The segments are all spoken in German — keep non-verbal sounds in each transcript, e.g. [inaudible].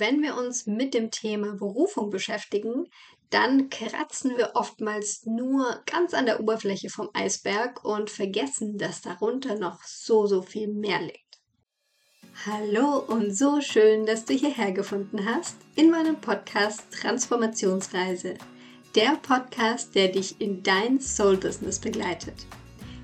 Wenn wir uns mit dem Thema Berufung beschäftigen, dann kratzen wir oftmals nur ganz an der Oberfläche vom Eisberg und vergessen, dass darunter noch so, so viel mehr liegt. Hallo und so schön, dass du hierher gefunden hast in meinem Podcast Transformationsreise. Der Podcast, der dich in dein Soul-Business begleitet.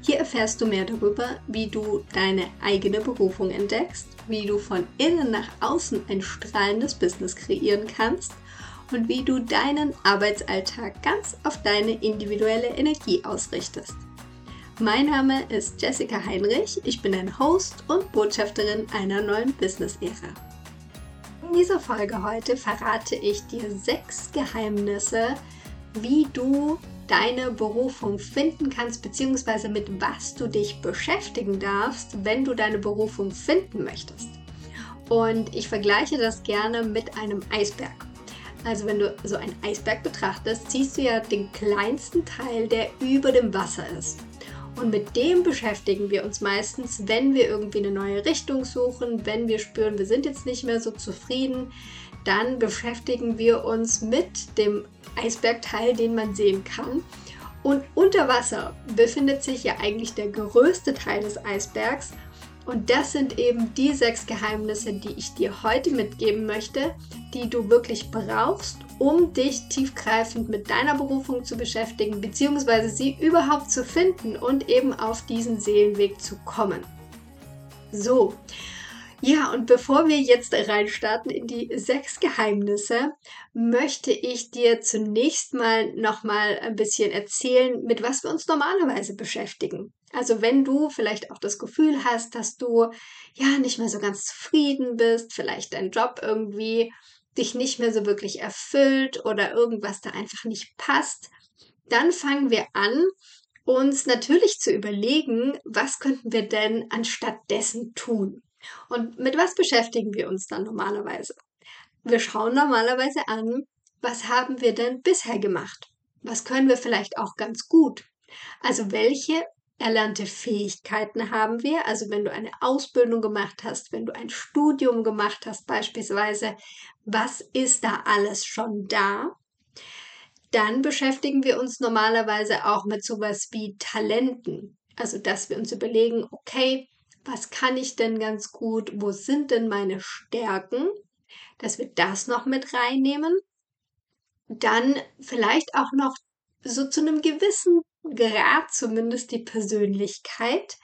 Hier erfährst du mehr darüber, wie du deine eigene Berufung entdeckst, wie du von innen nach außen ein strahlendes Business kreieren kannst und wie du deinen Arbeitsalltag ganz auf deine individuelle Energie ausrichtest. Mein Name ist Jessica Heinrich, ich bin ein Host und Botschafterin einer neuen Business-Ära. In dieser Folge heute verrate ich dir sechs Geheimnisse, wie du deine Berufung finden kannst, beziehungsweise mit was du dich beschäftigen darfst, wenn du deine Berufung finden möchtest. Und ich vergleiche das gerne mit einem Eisberg. Also wenn du so einen Eisberg betrachtest, siehst du ja den kleinsten Teil, der über dem Wasser ist. Und mit dem beschäftigen wir uns meistens, wenn wir irgendwie eine neue Richtung suchen, wenn wir spüren, wir sind jetzt nicht mehr so zufrieden, dann beschäftigen wir uns mit dem Eisbergteil, den man sehen kann. Und unter Wasser befindet sich ja eigentlich der größte Teil des Eisbergs. Und das sind eben die sechs Geheimnisse, die ich dir heute mitgeben möchte, die du wirklich brauchst, um dich tiefgreifend mit deiner Berufung zu beschäftigen, beziehungsweise sie überhaupt zu finden und eben auf diesen Seelenweg zu kommen. So, ja, und bevor wir jetzt reinstarten in die sechs Geheimnisse, möchte ich dir zunächst mal nochmal ein bisschen erzählen, mit was wir uns normalerweise beschäftigen. Also wenn du vielleicht auch das Gefühl hast, dass du ja nicht mehr so ganz zufrieden bist, vielleicht dein Job irgendwie dich nicht mehr so wirklich erfüllt oder irgendwas da einfach nicht passt, dann fangen wir an, uns natürlich zu überlegen, was könnten wir denn anstatt dessen tun. Und mit was beschäftigen wir uns dann normalerweise? Wir schauen normalerweise an, was haben wir denn bisher gemacht? Was können wir vielleicht auch ganz gut? Also welche erlernte Fähigkeiten haben wir? Also wenn du eine Ausbildung gemacht hast, wenn du ein Studium gemacht hast beispielsweise, was ist da alles schon da? Dann beschäftigen wir uns normalerweise auch mit sowas wie Talenten. Also dass wir uns überlegen, okay, was kann ich denn ganz gut, wo sind denn meine Stärken, dass wir das noch mit reinnehmen. Dann vielleicht auch noch so zu einem gewissen Grad zumindest die Persönlichkeit.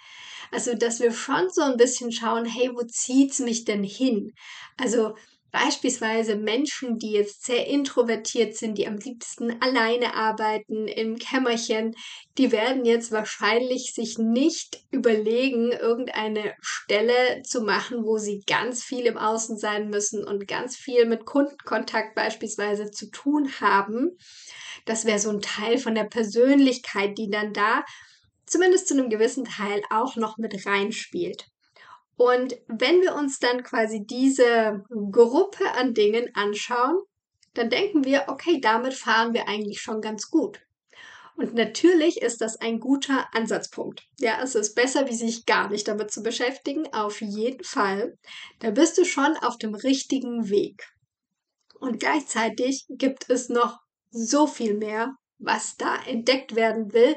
Also, dass wir schon so ein bisschen schauen, hey, wo zieht's mich denn hin? Also, Beispielsweise Menschen, die jetzt sehr introvertiert sind, die am liebsten alleine arbeiten im Kämmerchen, die werden jetzt wahrscheinlich sich nicht überlegen, irgendeine Stelle zu machen, wo sie ganz viel im Außen sein müssen und ganz viel mit Kundenkontakt beispielsweise zu tun haben. Das wäre so ein Teil von der Persönlichkeit, die dann da zumindest zu einem gewissen Teil auch noch mit reinspielt. Und wenn wir uns dann quasi diese Gruppe an Dingen anschauen, dann denken wir, okay, damit fahren wir eigentlich schon ganz gut. Und natürlich ist das ein guter Ansatzpunkt. Ja, es ist besser, wie sich gar nicht damit zu beschäftigen, auf jeden Fall. Da bist du schon auf dem richtigen Weg. Und gleichzeitig gibt es noch so viel mehr, was da entdeckt werden will,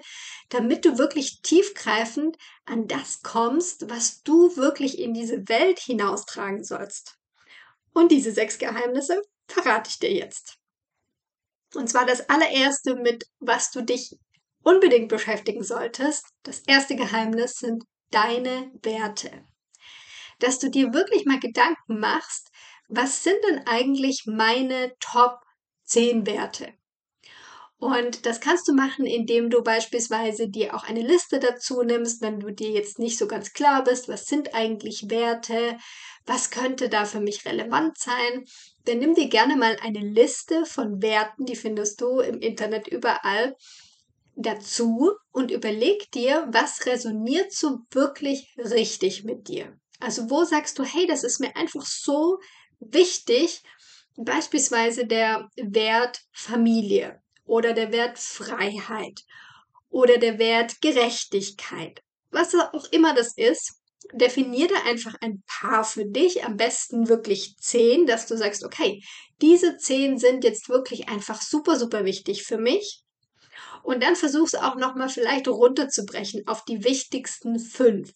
damit du wirklich tiefgreifend an das kommst, was du wirklich in diese Welt hinaustragen sollst. Und diese sechs Geheimnisse verrate ich dir jetzt. Und zwar das allererste, mit was du dich unbedingt beschäftigen solltest. Das erste Geheimnis sind deine Werte. Dass du dir wirklich mal Gedanken machst, was sind denn eigentlich meine Top 10 Werte? Und das kannst du machen, indem du beispielsweise dir auch eine Liste dazu nimmst, wenn du dir jetzt nicht so ganz klar bist, was sind eigentlich Werte, was könnte da für mich relevant sein. Dann nimm dir gerne mal eine Liste von Werten, die findest du im Internet überall dazu und überleg dir, was resoniert so wirklich richtig mit dir. Also wo sagst du, hey, das ist mir einfach so wichtig, beispielsweise der Wert Familie oder der Wert Freiheit oder der Wert Gerechtigkeit. Was auch immer das ist, definier da einfach ein paar für dich, am besten wirklich zehn, dass du sagst, okay, diese zehn sind jetzt wirklich einfach super, super wichtig für mich. Und dann versuch's auch nochmal vielleicht runterzubrechen auf die wichtigsten fünf.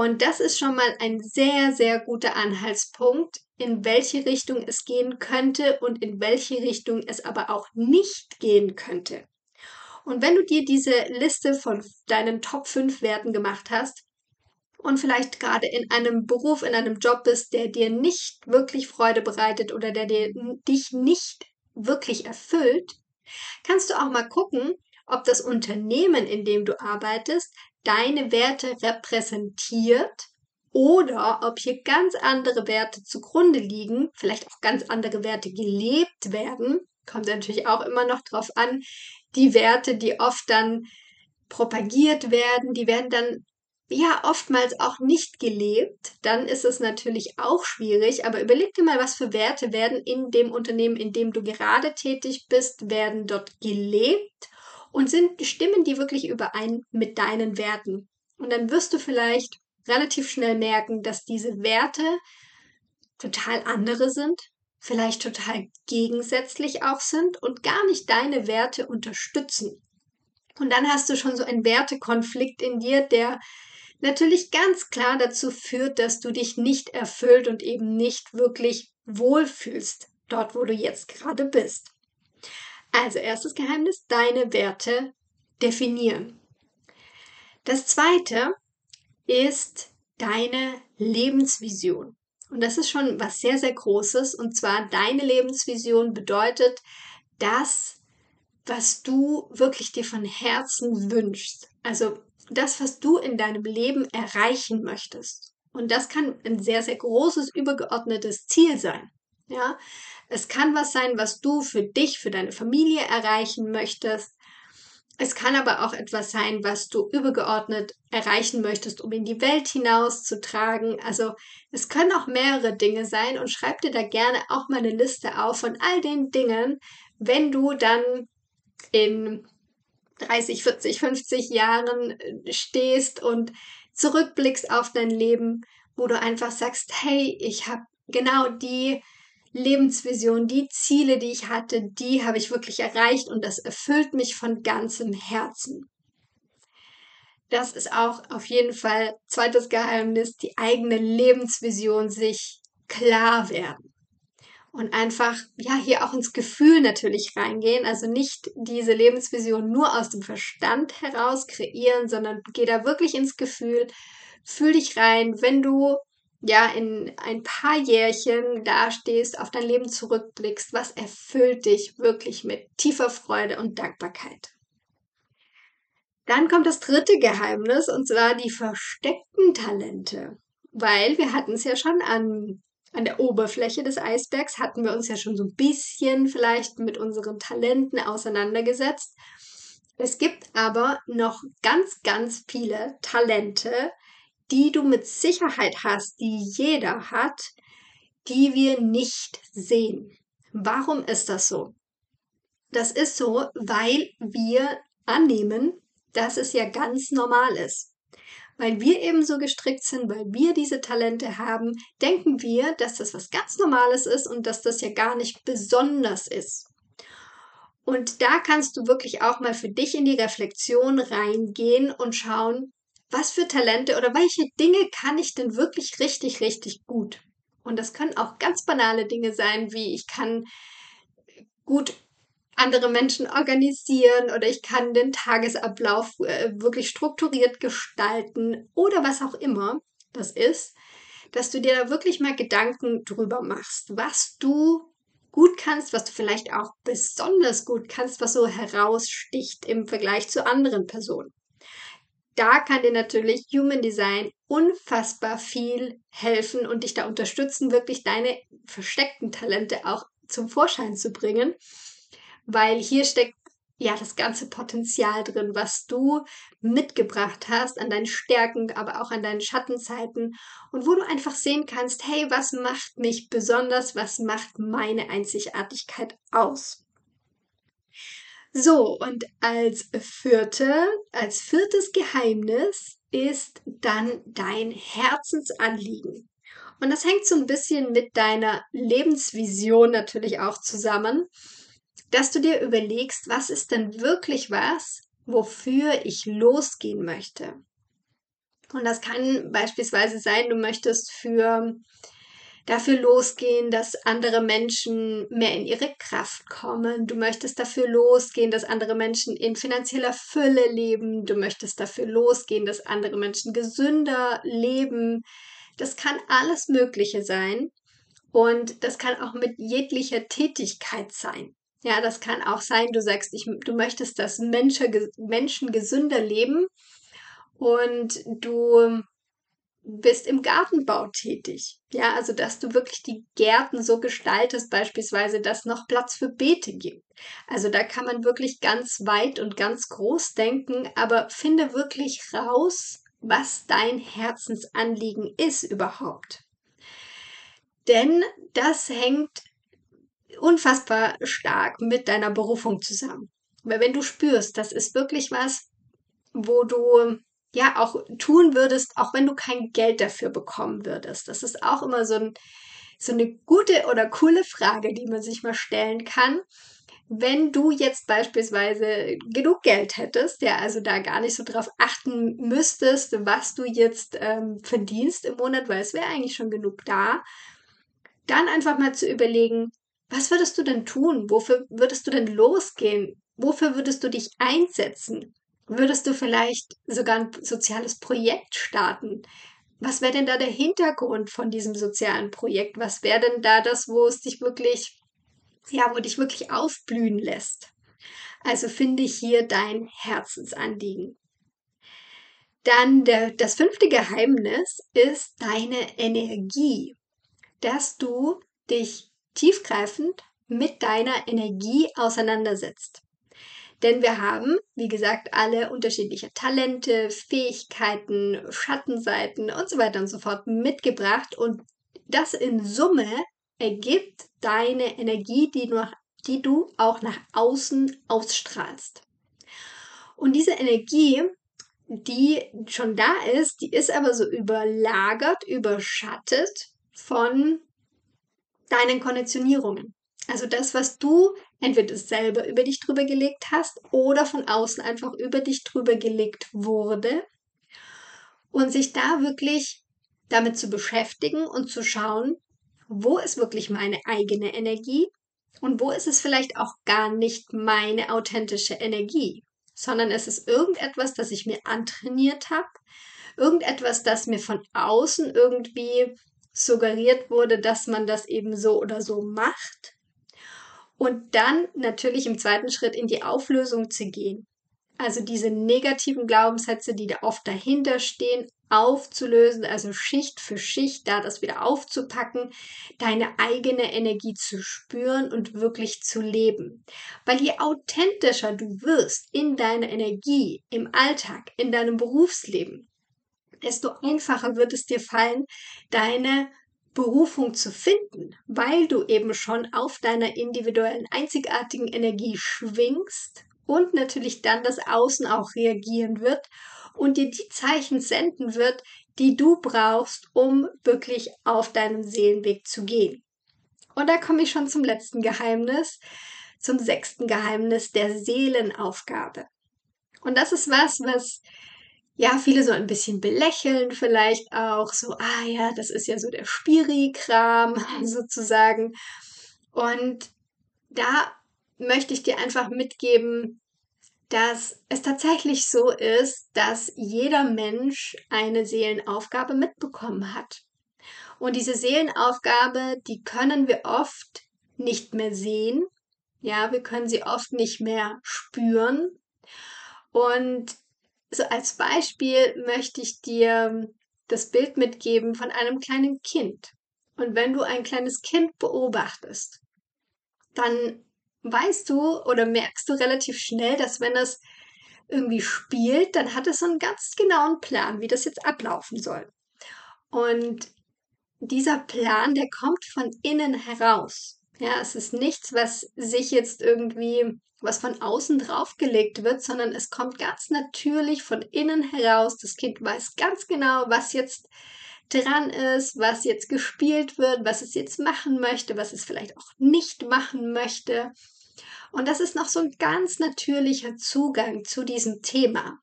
Und das ist schon mal ein sehr, sehr guter Anhaltspunkt, in welche Richtung es gehen könnte und in welche Richtung es aber auch nicht gehen könnte. Und wenn du dir diese Liste von deinen Top 5 Werten gemacht hast und vielleicht gerade in einem Beruf, in einem Job bist, der dir nicht wirklich Freude bereitet oder der dir, dich nicht wirklich erfüllt, kannst du auch mal gucken, ob das Unternehmen, in dem du arbeitest, deine Werte repräsentiert oder ob hier ganz andere Werte zugrunde liegen, vielleicht auch ganz andere Werte gelebt werden. Kommt natürlich auch immer noch drauf an. Die Werte, die oft dann propagiert werden, die werden dann ja oftmals auch nicht gelebt. Dann ist es natürlich auch schwierig. Aber überleg dir mal, was für Werte werden in dem Unternehmen, in dem du gerade tätig bist, werden dort gelebt und sind, stimmen die wirklich überein mit deinen Werten. Und dann wirst du vielleicht relativ schnell merken, dass diese Werte total andere sind, vielleicht total gegensätzlich auch sind und gar nicht deine Werte unterstützen. Und dann hast du schon so einen Wertekonflikt in dir, der natürlich ganz klar dazu führt, dass du dich nicht erfüllt und eben nicht wirklich wohlfühlst, dort wo du jetzt gerade bist. Also erstes Geheimnis, deine Werte definieren. Das zweite ist deine Lebensvision. Und das ist schon was sehr, sehr Großes. Und zwar deine Lebensvision bedeutet das, was du wirklich dir von Herzen wünschst. Also das, was du in deinem Leben erreichen möchtest. Und das kann ein sehr, sehr großes, übergeordnetes Ziel sein. Ja, es kann was sein, was du für dich, für deine Familie erreichen möchtest. Es kann aber auch etwas sein, was du übergeordnet erreichen möchtest, um in die Welt hinauszutragen. Also es können auch mehrere Dinge sein und schreib dir da gerne auch mal eine Liste auf von all den Dingen, wenn du dann in 30, 40, 50 Jahren äh, stehst und zurückblickst auf dein Leben, wo du einfach sagst, hey, ich habe genau die Lebensvision, die Ziele, die ich hatte, die habe ich wirklich erreicht und das erfüllt mich von ganzem Herzen. Das ist auch auf jeden Fall zweites Geheimnis, die eigene Lebensvision sich klar werden. Und einfach, ja, hier auch ins Gefühl natürlich reingehen. Also nicht diese Lebensvision nur aus dem Verstand heraus kreieren, sondern geh da wirklich ins Gefühl. Fühl dich rein, wenn du ja in ein paar Jährchen dastehst, auf dein Leben zurückblickst, was erfüllt dich wirklich mit tiefer Freude und Dankbarkeit. Dann kommt das dritte Geheimnis und zwar die versteckten Talente. Weil wir hatten es ja schon an, an der Oberfläche des Eisbergs, hatten wir uns ja schon so ein bisschen vielleicht mit unseren Talenten auseinandergesetzt. Es gibt aber noch ganz, ganz viele Talente, die du mit Sicherheit hast, die jeder hat, die wir nicht sehen. Warum ist das so? Das ist so, weil wir annehmen, dass es ja ganz normal ist. Weil wir eben so gestrickt sind, weil wir diese Talente haben, denken wir, dass das was ganz Normales ist und dass das ja gar nicht besonders ist. Und da kannst du wirklich auch mal für dich in die Reflexion reingehen und schauen, was für Talente oder welche Dinge kann ich denn wirklich richtig, richtig gut? Und das können auch ganz banale Dinge sein, wie ich kann gut andere Menschen organisieren oder ich kann den Tagesablauf äh, wirklich strukturiert gestalten oder was auch immer das ist, dass du dir da wirklich mal Gedanken drüber machst, was du gut kannst, was du vielleicht auch besonders gut kannst, was so heraussticht im Vergleich zu anderen Personen da kann dir natürlich Human Design unfassbar viel helfen und dich da unterstützen, wirklich deine versteckten Talente auch zum Vorschein zu bringen, weil hier steckt ja das ganze Potenzial drin, was du mitgebracht hast an deinen Stärken, aber auch an deinen Schattenzeiten und wo du einfach sehen kannst, hey, was macht mich besonders, was macht meine Einzigartigkeit aus? So, und als vierte, als viertes Geheimnis ist dann dein Herzensanliegen? Und das hängt so ein bisschen mit deiner Lebensvision natürlich auch zusammen, dass du dir überlegst, was ist denn wirklich was, wofür ich losgehen möchte. Und das kann beispielsweise sein, du möchtest für dafür losgehen, dass andere Menschen mehr in ihre Kraft kommen. Du möchtest dafür losgehen, dass andere Menschen in finanzieller Fülle leben. Du möchtest dafür losgehen, dass andere Menschen gesünder leben. Das kann alles Mögliche sein. Und das kann auch mit jeglicher Tätigkeit sein. Ja, das kann auch sein, du sagst, ich, du möchtest, dass Menschen, Menschen gesünder leben und du bist im Gartenbau tätig. Ja, also dass du wirklich die Gärten so gestaltest, beispielsweise, dass noch Platz für Beete gibt. Also da kann man wirklich ganz weit und ganz groß denken, aber finde wirklich raus, was dein Herzensanliegen ist überhaupt. Denn das hängt unfassbar stark mit deiner Berufung zusammen. Weil wenn du spürst, das ist wirklich was, wo du ja auch tun würdest, auch wenn du kein Geld dafür bekommen würdest. Das ist auch immer so, ein, so eine gute oder coole Frage, die man sich mal stellen kann. Wenn du jetzt beispielsweise genug Geld hättest, ja, also da gar nicht so drauf achten müsstest, was du jetzt ähm, verdienst im Monat, weil es wäre eigentlich schon genug da, dann einfach mal zu überlegen, was würdest du denn tun? Wofür würdest du denn losgehen? Wofür würdest du dich einsetzen? Würdest du vielleicht sogar ein soziales Projekt starten? Was wäre denn da der Hintergrund von diesem sozialen Projekt? Was wäre denn da das, wo es dich wirklich, ja, wo dich wirklich aufblühen lässt? Also finde ich hier dein Herzensanliegen. Dann der, das fünfte Geheimnis ist deine Energie, dass du dich tiefgreifend mit deiner Energie auseinandersetzt. Denn wir haben, wie gesagt, alle unterschiedliche Talente, Fähigkeiten, Schattenseiten und so weiter und so fort mitgebracht und das in Summe ergibt deine Energie, die du, die du auch nach außen ausstrahlst. Und diese Energie, die schon da ist, die ist aber so überlagert, überschattet von deinen Konditionierungen. Also das, was du entweder selber über dich drüber gelegt hast oder von außen einfach über dich drüber gelegt wurde. Und sich da wirklich damit zu beschäftigen und zu schauen, wo ist wirklich meine eigene Energie und wo ist es vielleicht auch gar nicht meine authentische Energie, sondern es ist irgendetwas, das ich mir antrainiert habe, irgendetwas, das mir von außen irgendwie suggeriert wurde, dass man das eben so oder so macht. Und dann natürlich im zweiten Schritt in die Auflösung zu gehen. Also diese negativen Glaubenssätze, die da oft dahinter stehen, aufzulösen, also Schicht für Schicht da das wieder aufzupacken, deine eigene Energie zu spüren und wirklich zu leben. Weil je authentischer du wirst in deiner Energie, im Alltag, in deinem Berufsleben, desto einfacher wird es dir fallen, deine Berufung zu finden, weil du eben schon auf deiner individuellen, einzigartigen Energie schwingst und natürlich dann das Außen auch reagieren wird und dir die Zeichen senden wird, die du brauchst, um wirklich auf deinem Seelenweg zu gehen. Und da komme ich schon zum letzten Geheimnis, zum sechsten Geheimnis der Seelenaufgabe. Und das ist was, was ja, viele so ein bisschen belächeln vielleicht auch, so, ah ja, das ist ja so der Spiri-Kram [laughs] sozusagen. Und da möchte ich dir einfach mitgeben, dass es tatsächlich so ist, dass jeder Mensch eine Seelenaufgabe mitbekommen hat. Und diese Seelenaufgabe, die können wir oft nicht mehr sehen. Ja, wir können sie oft nicht mehr spüren. Und so als Beispiel möchte ich dir das Bild mitgeben von einem kleinen Kind. Und wenn du ein kleines Kind beobachtest, dann weißt du oder merkst du relativ schnell, dass wenn es irgendwie spielt, dann hat es so einen ganz genauen Plan, wie das jetzt ablaufen soll. Und dieser Plan, der kommt von innen heraus. Ja, es ist nichts, was sich jetzt irgendwie, was von außen draufgelegt wird, sondern es kommt ganz natürlich von innen heraus. Das Kind weiß ganz genau, was jetzt dran ist, was jetzt gespielt wird, was es jetzt machen möchte, was es vielleicht auch nicht machen möchte. Und das ist noch so ein ganz natürlicher Zugang zu diesem Thema.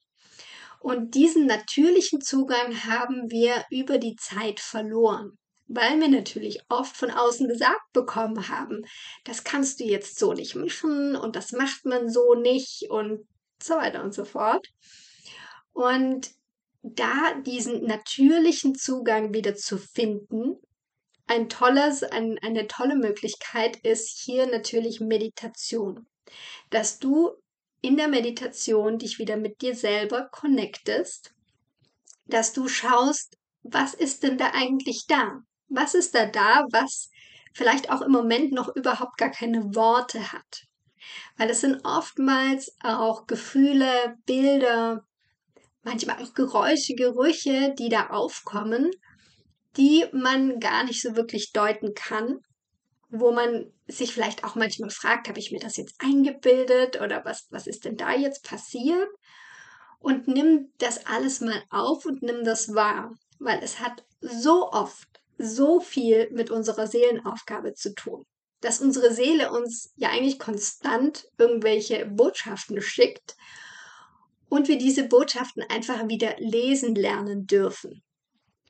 Und diesen natürlichen Zugang haben wir über die Zeit verloren, weil wir natürlich oft von außen gesagt bekommen haben, das kannst du jetzt so nicht machen und das macht man so nicht und so weiter und so fort. Und da diesen natürlichen Zugang wieder zu finden, ein tolles, ein, eine tolle Möglichkeit ist hier natürlich Meditation. Dass du in der Meditation dich wieder mit dir selber connectest, dass du schaust, was ist denn da eigentlich da? Was ist da da, was vielleicht auch im Moment noch überhaupt gar keine Worte hat? Weil es sind oftmals auch Gefühle, Bilder, manchmal auch Geräusche, Gerüche, die da aufkommen die man gar nicht so wirklich deuten kann, wo man sich vielleicht auch manchmal fragt, habe ich mir das jetzt eingebildet oder was, was ist denn da jetzt passiert? Und nimm das alles mal auf und nimm das wahr, weil es hat so oft so viel mit unserer Seelenaufgabe zu tun, dass unsere Seele uns ja eigentlich konstant irgendwelche Botschaften schickt und wir diese Botschaften einfach wieder lesen lernen dürfen.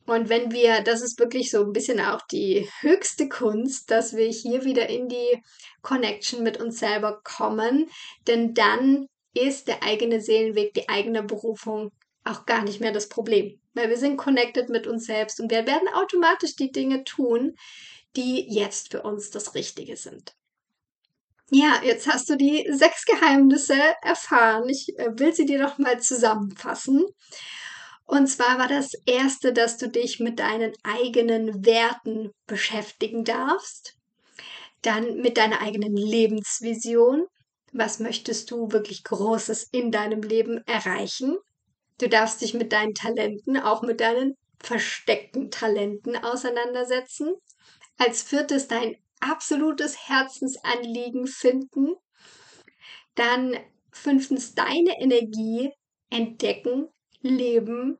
Und wenn wir, das ist wirklich so ein bisschen auch die höchste Kunst, dass wir hier wieder in die Connection mit uns selber kommen, denn dann ist der eigene Seelenweg, die eigene Berufung auch gar nicht mehr das Problem, weil wir sind connected mit uns selbst und wir werden automatisch die Dinge tun, die jetzt für uns das Richtige sind. Ja, jetzt hast du die sechs Geheimnisse erfahren. Ich äh, will sie dir noch mal zusammenfassen. Und zwar war das erste, dass du dich mit deinen eigenen Werten beschäftigen darfst. Dann mit deiner eigenen Lebensvision. Was möchtest du wirklich Großes in deinem Leben erreichen? Du darfst dich mit deinen Talenten, auch mit deinen versteckten Talenten auseinandersetzen. Als viertes dein absolutes Herzensanliegen finden. Dann fünftens deine Energie entdecken leben,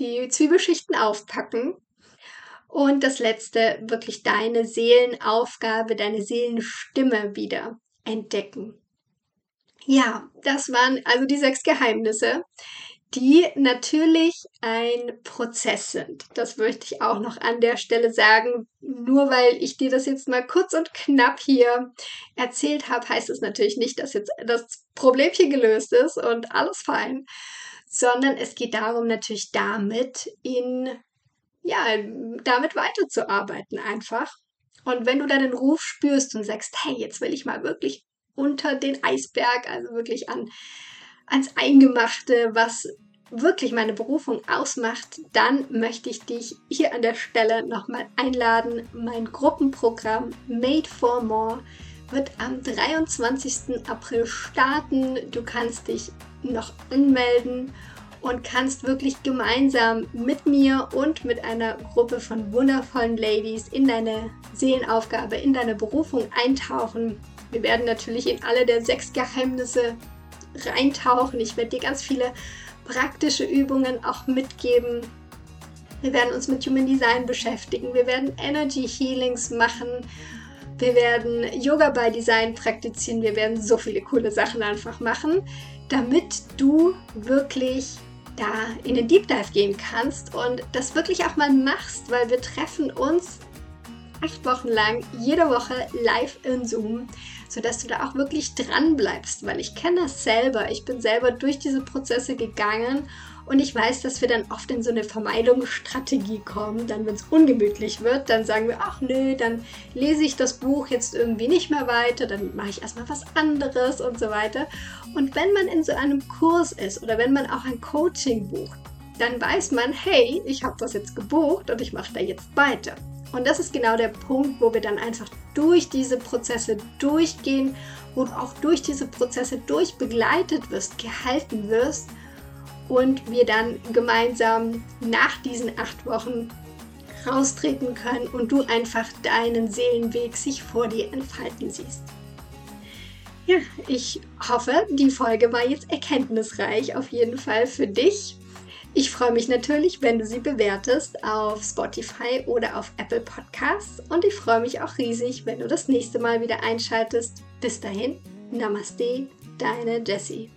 die Zwiebelschichten aufpacken. Und das letzte, wirklich deine Seelenaufgabe, deine Seelenstimme wieder entdecken. Ja, das waren also die sechs Geheimnisse, die natürlich ein Prozess sind. Das möchte ich auch noch an der Stelle sagen. Nur weil ich dir das jetzt mal kurz und knapp hier erzählt habe, heißt es natürlich nicht, dass jetzt das Problemchen gelöst ist und alles fein, sondern es geht darum, natürlich damit in, ja, damit weiterzuarbeiten einfach. Und wenn du dann den Ruf spürst und sagst, hey, jetzt will ich mal wirklich unter den Eisberg, also wirklich an, ans Eingemachte, was wirklich meine Berufung ausmacht, dann möchte ich dich hier an der Stelle nochmal einladen. Mein Gruppenprogramm Made for More wird am 23. April starten. Du kannst dich noch anmelden und kannst wirklich gemeinsam mit mir und mit einer Gruppe von wundervollen Ladies in deine Seelenaufgabe, in deine Berufung eintauchen. Wir werden natürlich in alle der sechs Geheimnisse reintauchen. Ich werde dir ganz viele praktische Übungen auch mitgeben. Wir werden uns mit Human Design beschäftigen. Wir werden Energy Healings machen wir werden Yoga by Design praktizieren. Wir werden so viele coole Sachen einfach machen, damit du wirklich da in den Deep Dive gehen kannst und das wirklich auch mal machst, weil wir treffen uns acht Wochen lang jede Woche live in Zoom, sodass du da auch wirklich dran bleibst, weil ich kenne das selber. Ich bin selber durch diese Prozesse gegangen und ich weiß, dass wir dann oft in so eine Vermeidungsstrategie kommen. Dann, wenn es ungemütlich wird, dann sagen wir, ach nö, dann lese ich das Buch jetzt irgendwie nicht mehr weiter, dann mache ich erstmal was anderes und so weiter. Und wenn man in so einem Kurs ist oder wenn man auch ein Coaching bucht, dann weiß man, hey, ich habe das jetzt gebucht und ich mache da jetzt weiter. Und das ist genau der Punkt, wo wir dann einfach durch diese Prozesse durchgehen, wo du auch durch diese Prozesse durchbegleitet wirst, gehalten wirst und wir dann gemeinsam nach diesen acht Wochen raustreten können und du einfach deinen Seelenweg sich vor dir entfalten siehst. Ja, ich hoffe, die Folge war jetzt erkenntnisreich auf jeden Fall für dich. Ich freue mich natürlich, wenn du sie bewertest auf Spotify oder auf Apple Podcasts und ich freue mich auch riesig, wenn du das nächste Mal wieder einschaltest. Bis dahin, Namaste, deine Jessie.